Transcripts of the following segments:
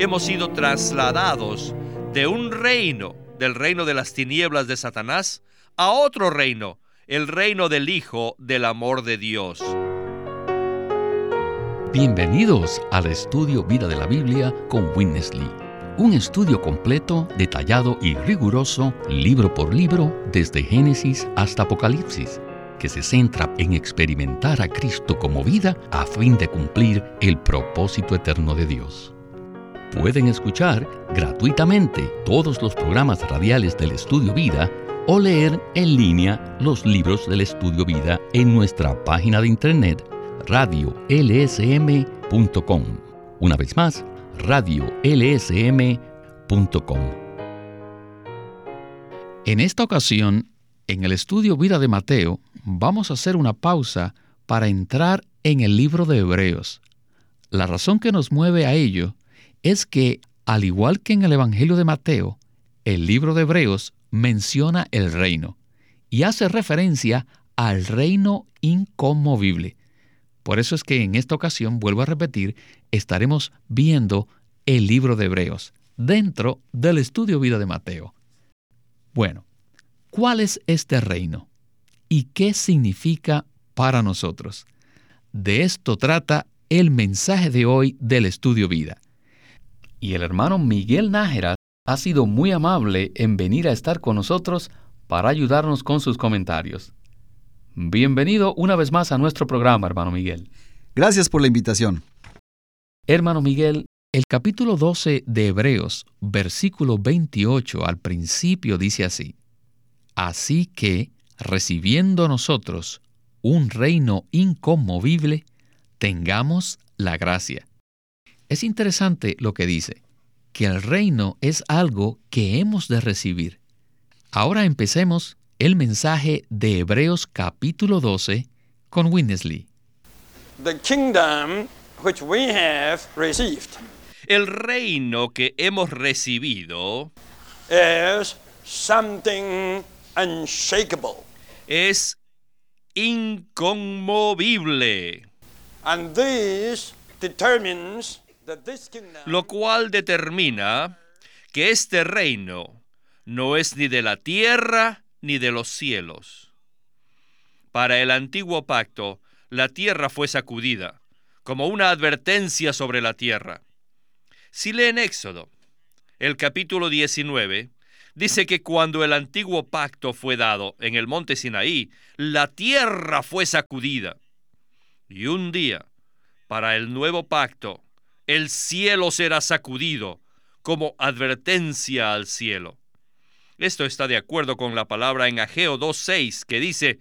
hemos sido trasladados de un reino, del reino de las tinieblas de Satanás, a otro reino, el reino del Hijo del amor de Dios. Bienvenidos al estudio Vida de la Biblia con Witness Lee. Un estudio completo, detallado y riguroso, libro por libro, desde Génesis hasta Apocalipsis, que se centra en experimentar a Cristo como vida a fin de cumplir el propósito eterno de Dios. Pueden escuchar gratuitamente todos los programas radiales del Estudio Vida o leer en línea los libros del Estudio Vida en nuestra página de internet radiolsm.com. Una vez más, radiolsm.com. En esta ocasión, en el Estudio Vida de Mateo, vamos a hacer una pausa para entrar en el libro de Hebreos. La razón que nos mueve a ello es que, al igual que en el Evangelio de Mateo, el libro de Hebreos menciona el reino y hace referencia al reino inconmovible. Por eso es que en esta ocasión, vuelvo a repetir, estaremos viendo el libro de Hebreos dentro del estudio vida de Mateo. Bueno, ¿cuál es este reino? ¿Y qué significa para nosotros? De esto trata el mensaje de hoy del estudio vida. Y el hermano Miguel Nájera ha sido muy amable en venir a estar con nosotros para ayudarnos con sus comentarios. Bienvenido una vez más a nuestro programa, hermano Miguel. Gracias por la invitación. Hermano Miguel, el capítulo 12 de Hebreos, versículo 28 al principio dice así, Así que, recibiendo nosotros un reino inconmovible, tengamos la gracia. Es interesante lo que dice que el reino es algo que hemos de recibir. Ahora empecemos el mensaje de Hebreos capítulo 12 con Winnesley. The kingdom which we have received El reino que hemos recibido is something unshakable. es inconmovible, And this determines lo cual determina que este reino no es ni de la tierra ni de los cielos. Para el antiguo pacto, la tierra fue sacudida, como una advertencia sobre la tierra. Si leen Éxodo, el capítulo 19, dice que cuando el antiguo pacto fue dado en el monte Sinaí, la tierra fue sacudida. Y un día, para el nuevo pacto, el cielo será sacudido como advertencia al cielo. Esto está de acuerdo con la palabra en Ageo 2.6 que dice,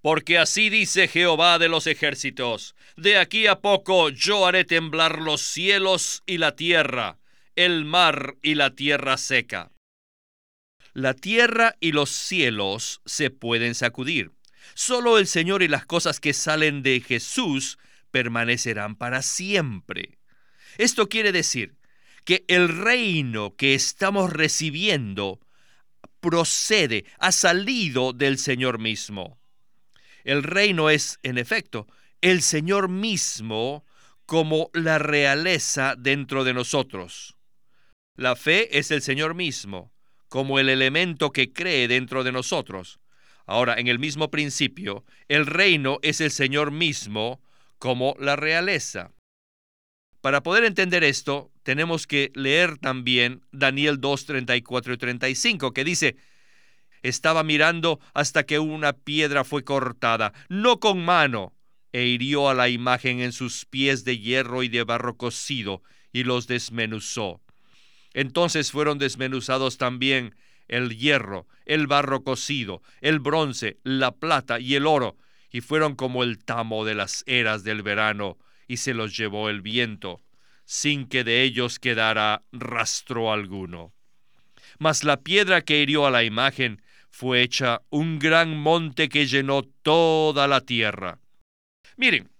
Porque así dice Jehová de los ejércitos, de aquí a poco yo haré temblar los cielos y la tierra, el mar y la tierra seca. La tierra y los cielos se pueden sacudir. Solo el Señor y las cosas que salen de Jesús permanecerán para siempre. Esto quiere decir que el reino que estamos recibiendo procede, ha salido del Señor mismo. El reino es, en efecto, el Señor mismo como la realeza dentro de nosotros. La fe es el Señor mismo, como el elemento que cree dentro de nosotros. Ahora, en el mismo principio, el reino es el Señor mismo como la realeza. Para poder entender esto, tenemos que leer también Daniel 2, 34 y 35, que dice, estaba mirando hasta que una piedra fue cortada, no con mano, e hirió a la imagen en sus pies de hierro y de barro cocido, y los desmenuzó. Entonces fueron desmenuzados también el hierro, el barro cocido, el bronce, la plata y el oro, y fueron como el tamo de las eras del verano, y se los llevó el viento, sin que de ellos quedara rastro alguno. Mas la piedra que hirió a la imagen fue hecha un gran monte que llenó toda la tierra. Miren,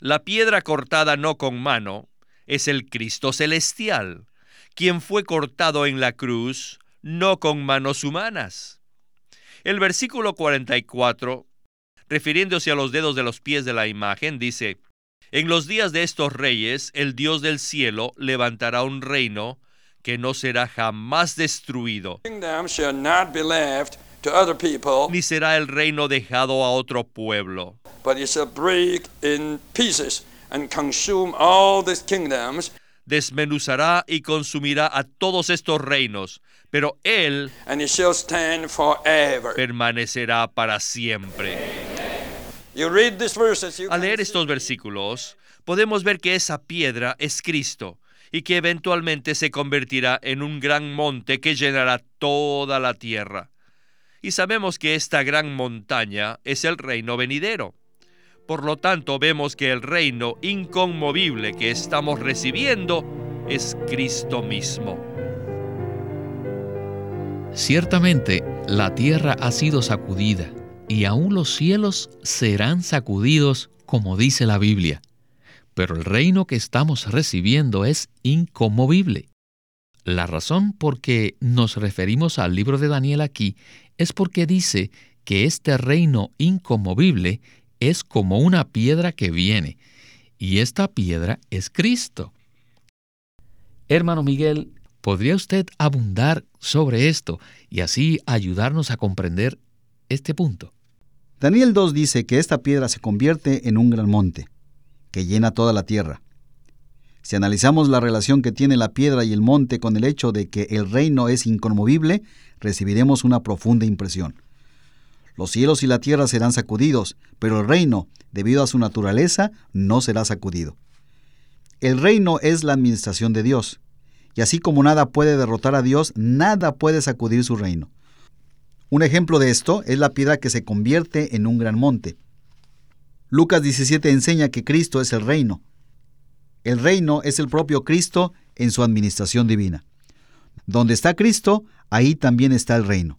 la piedra cortada no con mano es el Cristo celestial, quien fue cortado en la cruz no con manos humanas. El versículo 44, refiriéndose a los dedos de los pies de la imagen, dice, En los días de estos reyes, el Dios del cielo levantará un reino que no será jamás destruido, ni será el reino dejado a otro pueblo. Desmenuzará y consumirá a todos estos reinos, pero Él and it shall stand forever. permanecerá para siempre. You read these verses, you Al leer estos versículos, podemos ver que esa piedra es Cristo y que eventualmente se convertirá en un gran monte que llenará toda la tierra. Y sabemos que esta gran montaña es el reino venidero. Por lo tanto, vemos que el reino inconmovible que estamos recibiendo es Cristo mismo. Ciertamente, la tierra ha sido sacudida, y aún los cielos serán sacudidos, como dice la Biblia. Pero el reino que estamos recibiendo es inconmovible. La razón por que nos referimos al libro de Daniel aquí es porque dice que este reino inconmovible es como una piedra que viene, y esta piedra es Cristo. Hermano Miguel, ¿podría usted abundar sobre esto y así ayudarnos a comprender este punto? Daniel 2 dice que esta piedra se convierte en un gran monte, que llena toda la tierra. Si analizamos la relación que tiene la piedra y el monte con el hecho de que el reino es inconmovible, recibiremos una profunda impresión. Los cielos y la tierra serán sacudidos, pero el reino, debido a su naturaleza, no será sacudido. El reino es la administración de Dios, y así como nada puede derrotar a Dios, nada puede sacudir su reino. Un ejemplo de esto es la piedra que se convierte en un gran monte. Lucas 17 enseña que Cristo es el reino. El reino es el propio Cristo en su administración divina. Donde está Cristo, ahí también está el reino.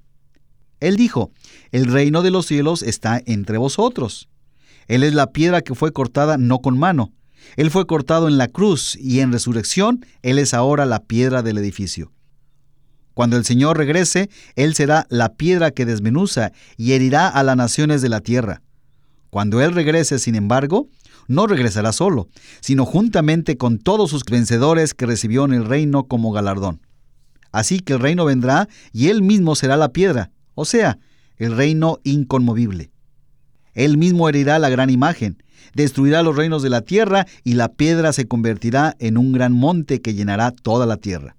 Él dijo, el reino de los cielos está entre vosotros. Él es la piedra que fue cortada no con mano. Él fue cortado en la cruz y en resurrección Él es ahora la piedra del edificio. Cuando el Señor regrese, Él será la piedra que desmenuza y herirá a las naciones de la tierra. Cuando Él regrese, sin embargo, no regresará solo, sino juntamente con todos sus vencedores que recibió en el reino como galardón. Así que el reino vendrá y Él mismo será la piedra, o sea, el reino inconmovible. Él mismo herirá la gran imagen, destruirá los reinos de la tierra y la piedra se convertirá en un gran monte que llenará toda la tierra.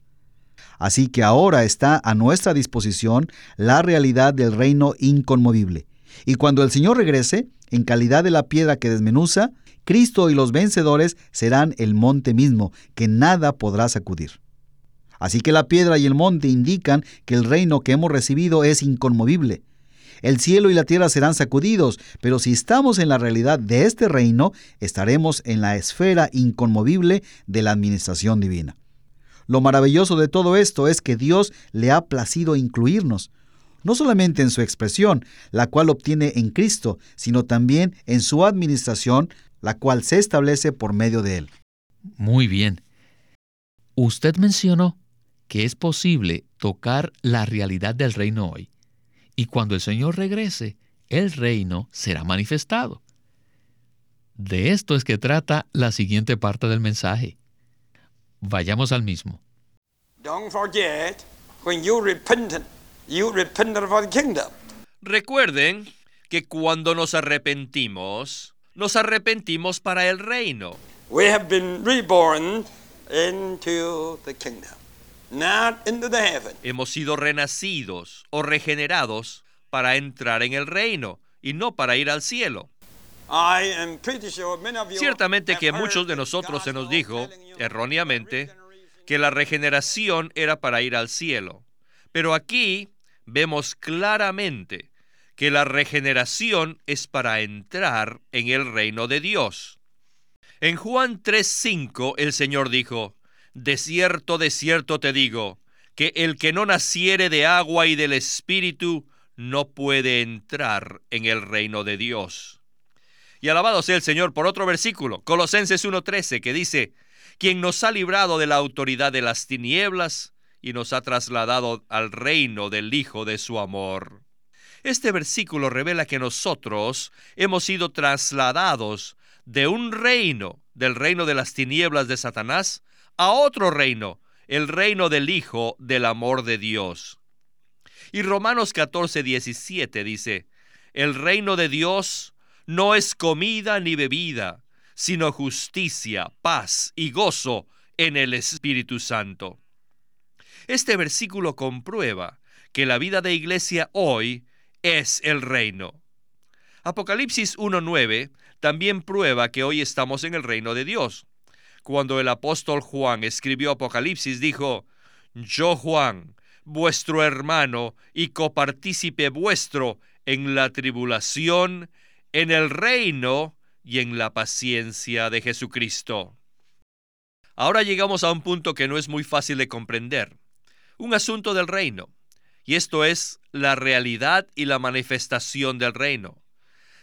Así que ahora está a nuestra disposición la realidad del reino inconmovible. Y cuando el Señor regrese, en calidad de la piedra que desmenuza, Cristo y los vencedores serán el monte mismo, que nada podrá sacudir. Así que la piedra y el monte indican que el reino que hemos recibido es inconmovible. El cielo y la tierra serán sacudidos, pero si estamos en la realidad de este reino, estaremos en la esfera inconmovible de la administración divina. Lo maravilloso de todo esto es que Dios le ha placido incluirnos, no solamente en su expresión, la cual obtiene en Cristo, sino también en su administración, la cual se establece por medio de Él. Muy bien. Usted mencionó que es posible tocar la realidad del reino hoy, y cuando el Señor regrese, el reino será manifestado. De esto es que trata la siguiente parte del mensaje. Vayamos al mismo. Don't forget, when you repented, you repented for the kingdom. Recuerden que cuando nos arrepentimos, nos arrepentimos para el reino. We have been reborn into the kingdom, not into the heaven. Hemos sido renacidos o regenerados para entrar en el reino y no para ir al cielo. Ciertamente que muchos de nosotros se nos dijo, erróneamente, que la regeneración era para ir al cielo. Pero aquí vemos claramente que la regeneración es para entrar en el reino de Dios. En Juan 3:5 el Señor dijo, De cierto, de cierto te digo, que el que no naciere de agua y del Espíritu no puede entrar en el reino de Dios. Y alabado sea el Señor por otro versículo, Colosenses 1:13, que dice, quien nos ha librado de la autoridad de las tinieblas y nos ha trasladado al reino del Hijo de su amor. Este versículo revela que nosotros hemos sido trasladados de un reino, del reino de las tinieblas de Satanás, a otro reino, el reino del Hijo del amor de Dios. Y Romanos 14, 17 dice, el reino de Dios no es comida ni bebida, sino justicia, paz y gozo en el Espíritu Santo. Este versículo comprueba que la vida de iglesia hoy es el reino. Apocalipsis 1.9 también prueba que hoy estamos en el reino de Dios. Cuando el apóstol Juan escribió Apocalipsis dijo, Yo Juan, vuestro hermano y copartícipe vuestro en la tribulación, en el reino y en la paciencia de Jesucristo. Ahora llegamos a un punto que no es muy fácil de comprender, un asunto del reino, y esto es la realidad y la manifestación del reino.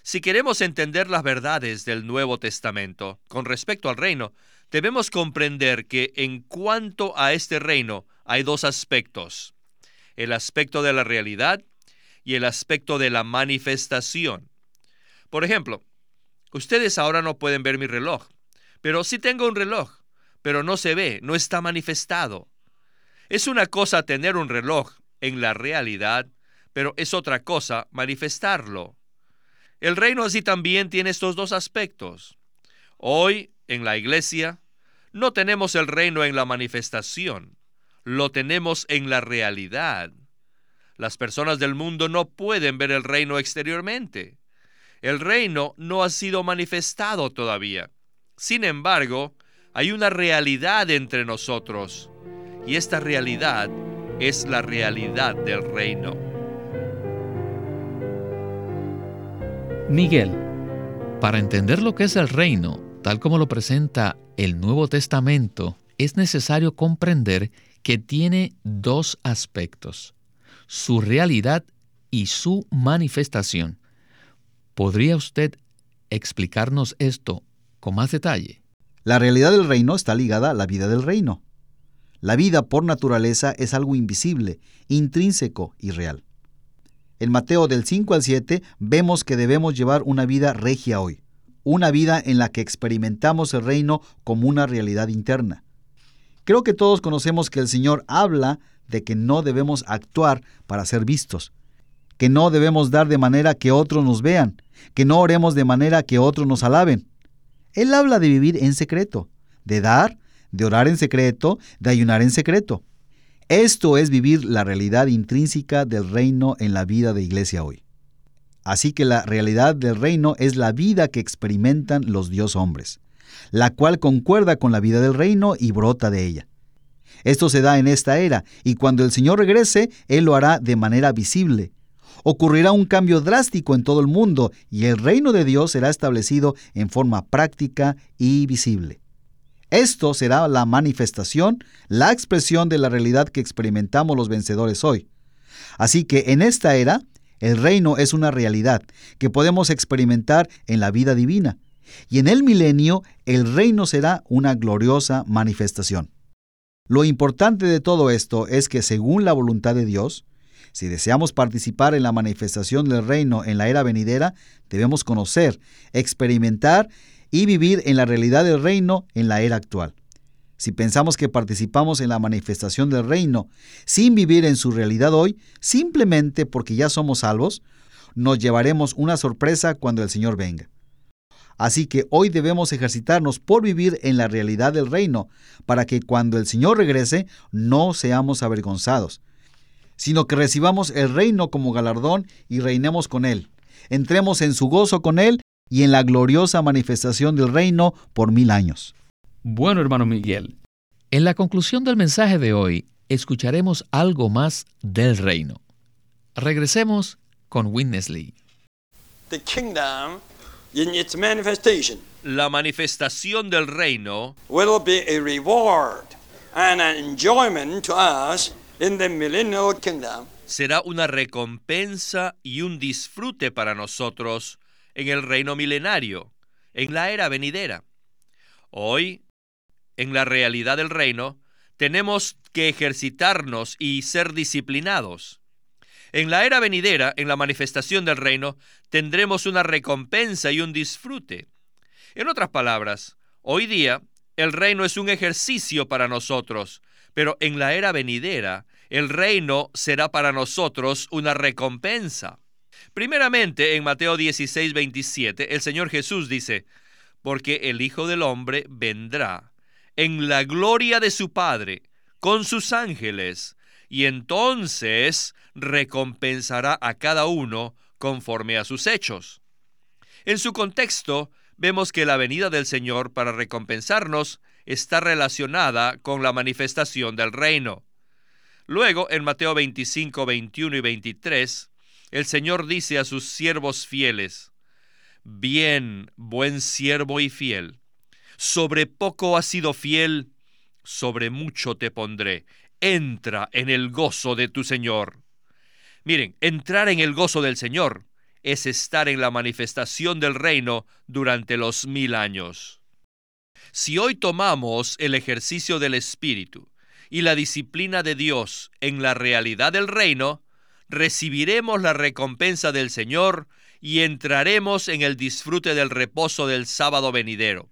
Si queremos entender las verdades del Nuevo Testamento con respecto al reino, debemos comprender que en cuanto a este reino hay dos aspectos, el aspecto de la realidad y el aspecto de la manifestación. Por ejemplo, ustedes ahora no pueden ver mi reloj, pero sí tengo un reloj, pero no se ve, no está manifestado. Es una cosa tener un reloj en la realidad, pero es otra cosa manifestarlo. El reino así también tiene estos dos aspectos. Hoy, en la iglesia, no tenemos el reino en la manifestación, lo tenemos en la realidad. Las personas del mundo no pueden ver el reino exteriormente. El reino no ha sido manifestado todavía. Sin embargo, hay una realidad entre nosotros y esta realidad es la realidad del reino. Miguel, para entender lo que es el reino, tal como lo presenta el Nuevo Testamento, es necesario comprender que tiene dos aspectos su realidad y su manifestación. ¿Podría usted explicarnos esto con más detalle? La realidad del reino está ligada a la vida del reino. La vida por naturaleza es algo invisible, intrínseco y real. En Mateo del 5 al 7 vemos que debemos llevar una vida regia hoy, una vida en la que experimentamos el reino como una realidad interna. Creo que todos conocemos que el Señor habla de que no debemos actuar para ser vistos, que no debemos dar de manera que otros nos vean, que no oremos de manera que otros nos alaben. Él habla de vivir en secreto, de dar, de orar en secreto, de ayunar en secreto. Esto es vivir la realidad intrínseca del reino en la vida de iglesia hoy. Así que la realidad del reino es la vida que experimentan los Dios hombres, la cual concuerda con la vida del reino y brota de ella. Esto se da en esta era, y cuando el Señor regrese, Él lo hará de manera visible. Ocurrirá un cambio drástico en todo el mundo, y el reino de Dios será establecido en forma práctica y visible. Esto será la manifestación, la expresión de la realidad que experimentamos los vencedores hoy. Así que en esta era, el reino es una realidad que podemos experimentar en la vida divina, y en el milenio el reino será una gloriosa manifestación. Lo importante de todo esto es que según la voluntad de Dios, si deseamos participar en la manifestación del reino en la era venidera, debemos conocer, experimentar y vivir en la realidad del reino en la era actual. Si pensamos que participamos en la manifestación del reino sin vivir en su realidad hoy, simplemente porque ya somos salvos, nos llevaremos una sorpresa cuando el Señor venga. Así que hoy debemos ejercitarnos por vivir en la realidad del reino, para que cuando el Señor regrese no seamos avergonzados, sino que recibamos el reino como galardón y reinemos con Él. Entremos en su gozo con Él y en la gloriosa manifestación del reino por mil años. Bueno, hermano Miguel, en la conclusión del mensaje de hoy escucharemos algo más del reino. Regresemos con Witness Lee. The kingdom in its manifestation La manifestación del reino will be a reward and an enjoyment to us será una recompensa y un disfrute para nosotros en el reino milenario, en la era venidera. Hoy, en la realidad del reino, tenemos que ejercitarnos y ser disciplinados. En la era venidera, en la manifestación del reino, tendremos una recompensa y un disfrute. En otras palabras, hoy día el reino es un ejercicio para nosotros, pero en la era venidera el reino será para nosotros una recompensa. Primeramente, en Mateo 16, 27, el Señor Jesús dice, porque el Hijo del Hombre vendrá en la gloria de su Padre con sus ángeles, y entonces recompensará a cada uno conforme a sus hechos. En su contexto, vemos que la venida del Señor para recompensarnos está relacionada con la manifestación del reino. Luego, en Mateo 25, 21 y 23, el Señor dice a sus siervos fieles, Bien, buen siervo y fiel, sobre poco has sido fiel, sobre mucho te pondré, entra en el gozo de tu Señor. Miren, entrar en el gozo del Señor es estar en la manifestación del reino durante los mil años. Si hoy tomamos el ejercicio del Espíritu y la disciplina de Dios en la realidad del reino, recibiremos la recompensa del Señor y entraremos en el disfrute del reposo del sábado venidero,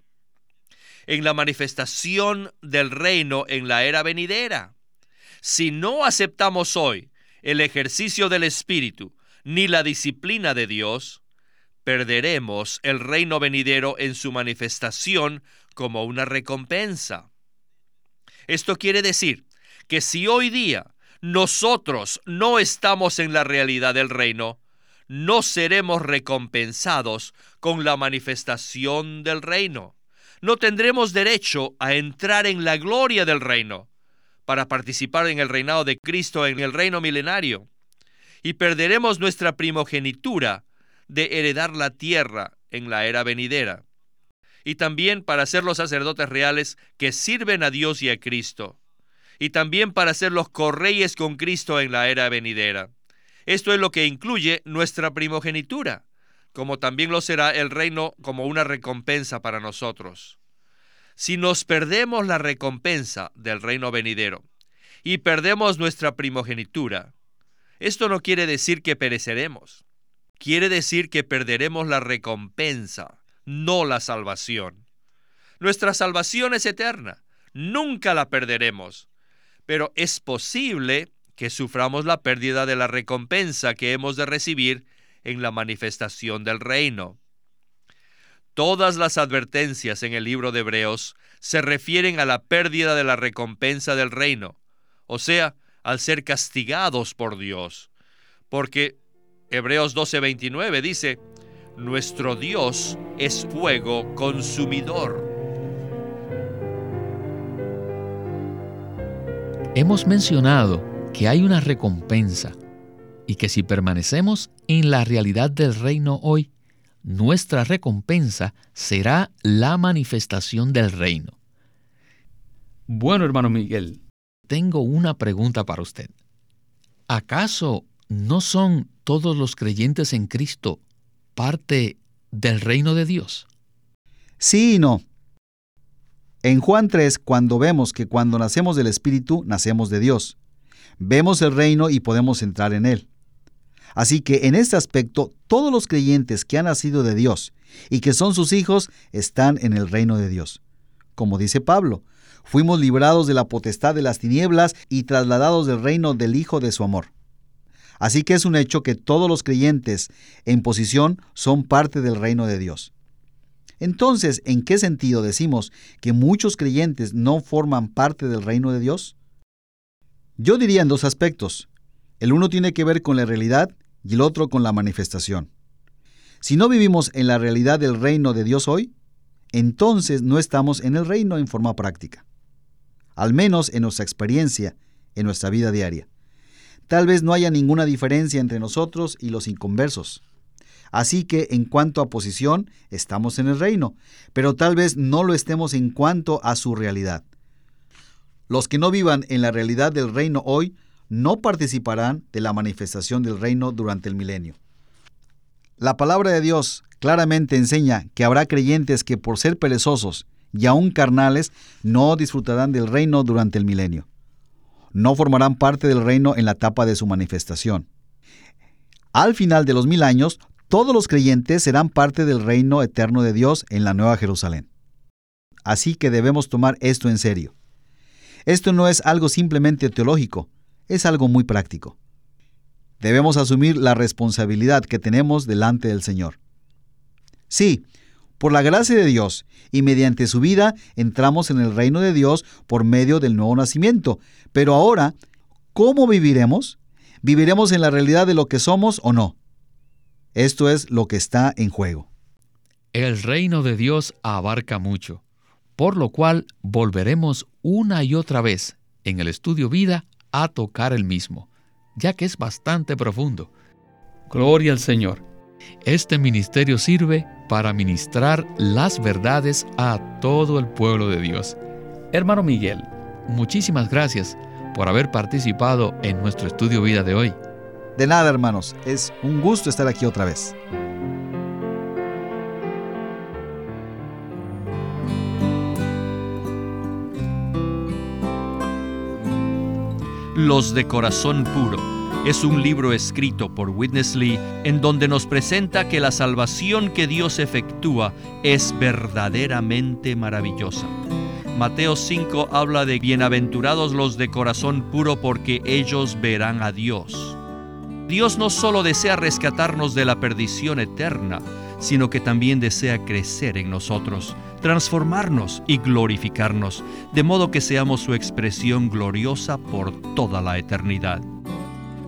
en la manifestación del reino en la era venidera. Si no aceptamos hoy el ejercicio del Espíritu ni la disciplina de Dios, perderemos el reino venidero en su manifestación como una recompensa. Esto quiere decir que si hoy día nosotros no estamos en la realidad del reino, no seremos recompensados con la manifestación del reino. No tendremos derecho a entrar en la gloria del reino para participar en el reinado de Cristo en el reino milenario. Y perderemos nuestra primogenitura de heredar la tierra en la era venidera y también para ser los sacerdotes reales que sirven a Dios y a Cristo, y también para ser los correyes con Cristo en la era venidera. Esto es lo que incluye nuestra primogenitura, como también lo será el reino como una recompensa para nosotros. Si nos perdemos la recompensa del reino venidero y perdemos nuestra primogenitura, esto no quiere decir que pereceremos, quiere decir que perderemos la recompensa no la salvación. Nuestra salvación es eterna, nunca la perderemos, pero es posible que suframos la pérdida de la recompensa que hemos de recibir en la manifestación del reino. Todas las advertencias en el libro de Hebreos se refieren a la pérdida de la recompensa del reino, o sea, al ser castigados por Dios. Porque Hebreos 12:29 dice, nuestro Dios es fuego consumidor. Hemos mencionado que hay una recompensa y que si permanecemos en la realidad del reino hoy, nuestra recompensa será la manifestación del reino. Bueno, hermano Miguel, tengo una pregunta para usted. ¿Acaso no son todos los creyentes en Cristo parte del reino de Dios? Sí y no. En Juan 3, cuando vemos que cuando nacemos del Espíritu, nacemos de Dios, vemos el reino y podemos entrar en él. Así que en este aspecto, todos los creyentes que han nacido de Dios y que son sus hijos están en el reino de Dios. Como dice Pablo, fuimos librados de la potestad de las tinieblas y trasladados del reino del Hijo de su amor. Así que es un hecho que todos los creyentes en posición son parte del reino de Dios. Entonces, ¿en qué sentido decimos que muchos creyentes no forman parte del reino de Dios? Yo diría en dos aspectos. El uno tiene que ver con la realidad y el otro con la manifestación. Si no vivimos en la realidad del reino de Dios hoy, entonces no estamos en el reino en forma práctica, al menos en nuestra experiencia, en nuestra vida diaria tal vez no haya ninguna diferencia entre nosotros y los inconversos. Así que en cuanto a posición, estamos en el reino, pero tal vez no lo estemos en cuanto a su realidad. Los que no vivan en la realidad del reino hoy no participarán de la manifestación del reino durante el milenio. La palabra de Dios claramente enseña que habrá creyentes que por ser perezosos y aún carnales no disfrutarán del reino durante el milenio no formarán parte del reino en la etapa de su manifestación. Al final de los mil años, Todos los creyentes serán parte del reino eterno de Dios en la Nueva Jerusalén. Así que debemos tomar esto en serio. Esto no es algo simplemente teológico, es algo muy práctico. Debemos asumir la responsabilidad que tenemos delante del Señor. Sí, por la gracia de Dios y mediante su vida entramos en el reino de Dios por medio del nuevo nacimiento. Pero ahora, ¿cómo viviremos? ¿Viviremos en la realidad de lo que somos o no? Esto es lo que está en juego. El reino de Dios abarca mucho por lo cual volveremos una y otra vez en el estudio vida a tocar el mismo, ya que es bastante profundo. Gloria al Señor. Este ministerio sirve para ministrar las verdades a todo el pueblo de Dios. Hermano Miguel, muchísimas gracias por haber participado en nuestro estudio vida de hoy. De nada, hermanos, es un gusto estar aquí otra vez. Los de Corazón Puro. Es un libro escrito por Witness Lee en donde nos presenta que la salvación que Dios efectúa es verdaderamente maravillosa. Mateo 5 habla de bienaventurados los de corazón puro porque ellos verán a Dios. Dios no solo desea rescatarnos de la perdición eterna, sino que también desea crecer en nosotros, transformarnos y glorificarnos, de modo que seamos su expresión gloriosa por toda la eternidad.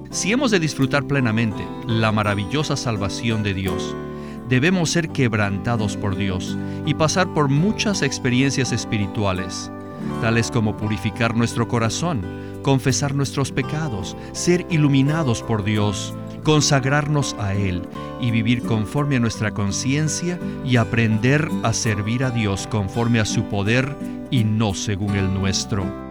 Si hemos de disfrutar plenamente la maravillosa salvación de Dios, debemos ser quebrantados por Dios y pasar por muchas experiencias espirituales, tales como purificar nuestro corazón, confesar nuestros pecados, ser iluminados por Dios, consagrarnos a Él y vivir conforme a nuestra conciencia y aprender a servir a Dios conforme a su poder y no según el nuestro.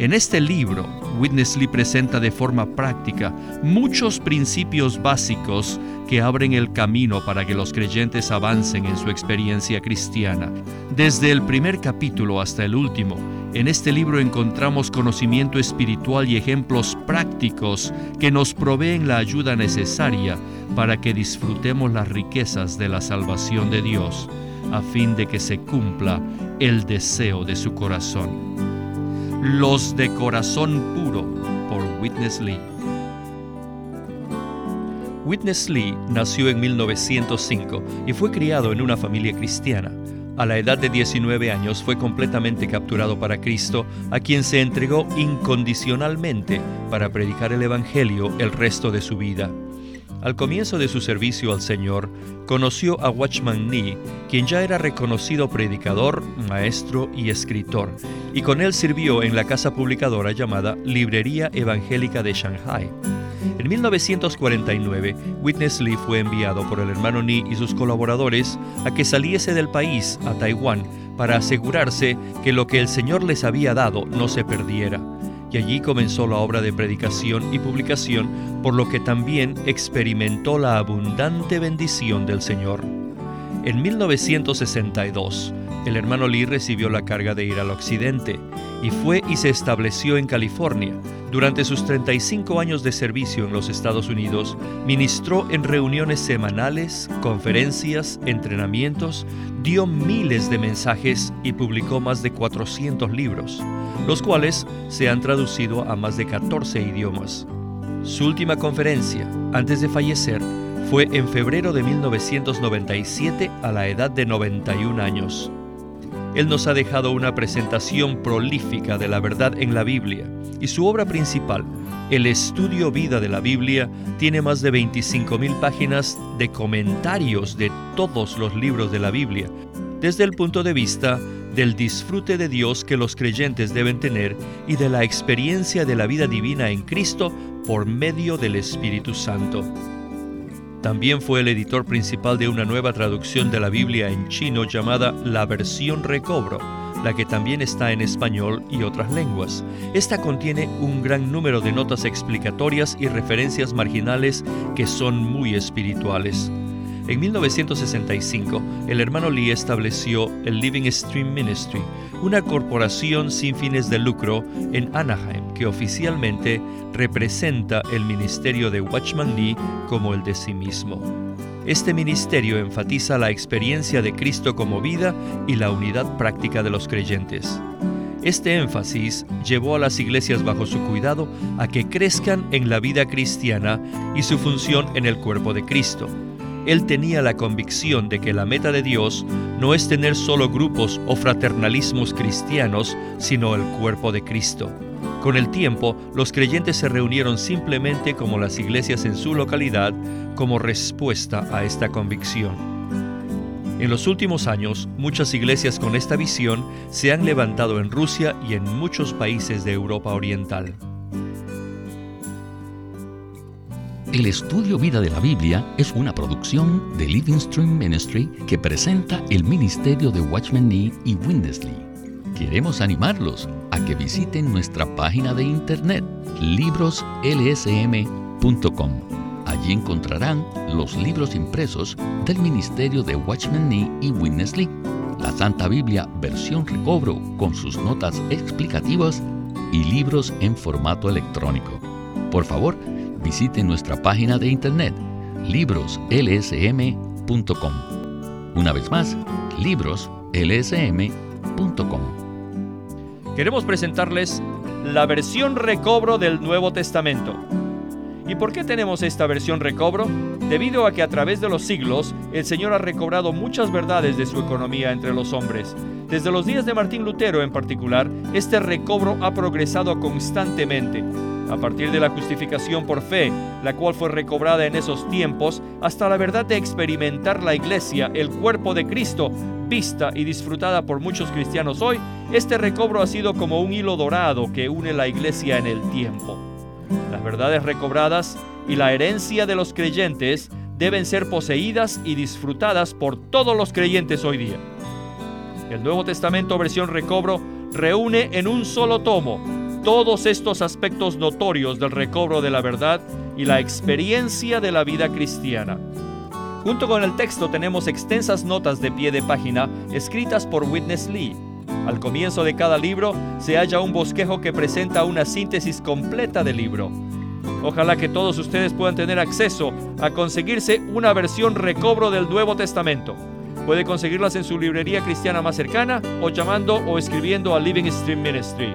En este libro, Witness Lee presenta de forma práctica muchos principios básicos que abren el camino para que los creyentes avancen en su experiencia cristiana. Desde el primer capítulo hasta el último, en este libro encontramos conocimiento espiritual y ejemplos prácticos que nos proveen la ayuda necesaria para que disfrutemos las riquezas de la salvación de Dios, a fin de que se cumpla el deseo de su corazón. Los de corazón puro por Witness Lee. Witness Lee nació en 1905 y fue criado en una familia cristiana. A la edad de 19 años fue completamente capturado para Cristo, a quien se entregó incondicionalmente para predicar el Evangelio el resto de su vida. Al comienzo de su servicio al Señor, conoció a Watchman Nee, quien ya era reconocido predicador, maestro y escritor, y con él sirvió en la casa publicadora llamada Librería Evangélica de Shanghai. En 1949, Witness Lee fue enviado por el hermano Ni y sus colaboradores a que saliese del país a Taiwán para asegurarse que lo que el Señor les había dado no se perdiera. Y allí comenzó la obra de predicación y publicación, por lo que también experimentó la abundante bendición del Señor. En 1962, el hermano Lee recibió la carga de ir al occidente y fue y se estableció en California. Durante sus 35 años de servicio en los Estados Unidos, ministró en reuniones semanales, conferencias, entrenamientos, dio miles de mensajes y publicó más de 400 libros, los cuales se han traducido a más de 14 idiomas. Su última conferencia, antes de fallecer, fue en febrero de 1997 a la edad de 91 años. Él nos ha dejado una presentación prolífica de la verdad en la Biblia y su obra principal, el estudio vida de la Biblia, tiene más de 25.000 páginas de comentarios de todos los libros de la Biblia, desde el punto de vista del disfrute de Dios que los creyentes deben tener y de la experiencia de la vida divina en Cristo por medio del Espíritu Santo. También fue el editor principal de una nueva traducción de la Biblia en chino llamada La Versión Recobro, la que también está en español y otras lenguas. Esta contiene un gran número de notas explicatorias y referencias marginales que son muy espirituales. En 1965, el hermano Lee estableció el Living Stream Ministry, una corporación sin fines de lucro en Anaheim que oficialmente representa el ministerio de Watchman Lee como el de sí mismo. Este ministerio enfatiza la experiencia de Cristo como vida y la unidad práctica de los creyentes. Este énfasis llevó a las iglesias bajo su cuidado a que crezcan en la vida cristiana y su función en el cuerpo de Cristo. Él tenía la convicción de que la meta de Dios no es tener solo grupos o fraternalismos cristianos, sino el cuerpo de Cristo. Con el tiempo, los creyentes se reunieron simplemente como las iglesias en su localidad como respuesta a esta convicción. En los últimos años, muchas iglesias con esta visión se han levantado en Rusia y en muchos países de Europa Oriental. El estudio Vida de la Biblia es una producción de Living Stream Ministry que presenta el ministerio de Watchman Nee y Windesley. Queremos animarlos a que visiten nuestra página de internet libroslsm.com Allí encontrarán los libros impresos del ministerio de Watchman Nee y Witness Lee, la Santa Biblia versión recobro con sus notas explicativas y libros en formato electrónico. Por favor, visite nuestra página de internet libroslsm.com. Una vez más, libroslsm.com. Queremos presentarles la versión recobro del Nuevo Testamento ¿Y por qué tenemos esta versión recobro? Debido a que a través de los siglos el Señor ha recobrado muchas verdades de su economía entre los hombres. Desde los días de Martín Lutero en particular, este recobro ha progresado constantemente. A partir de la justificación por fe, la cual fue recobrada en esos tiempos, hasta la verdad de experimentar la iglesia, el cuerpo de Cristo, vista y disfrutada por muchos cristianos hoy, este recobro ha sido como un hilo dorado que une la iglesia en el tiempo. Las verdades recobradas y la herencia de los creyentes deben ser poseídas y disfrutadas por todos los creyentes hoy día. El Nuevo Testamento versión recobro reúne en un solo tomo todos estos aspectos notorios del recobro de la verdad y la experiencia de la vida cristiana. Junto con el texto tenemos extensas notas de pie de página escritas por Witness Lee al comienzo de cada libro se halla un bosquejo que presenta una síntesis completa del libro. Ojalá que todos ustedes puedan tener acceso a conseguirse una versión recobro del Nuevo Testamento. Puede conseguirlas en su librería cristiana más cercana o llamando o escribiendo a Living Stream Ministry.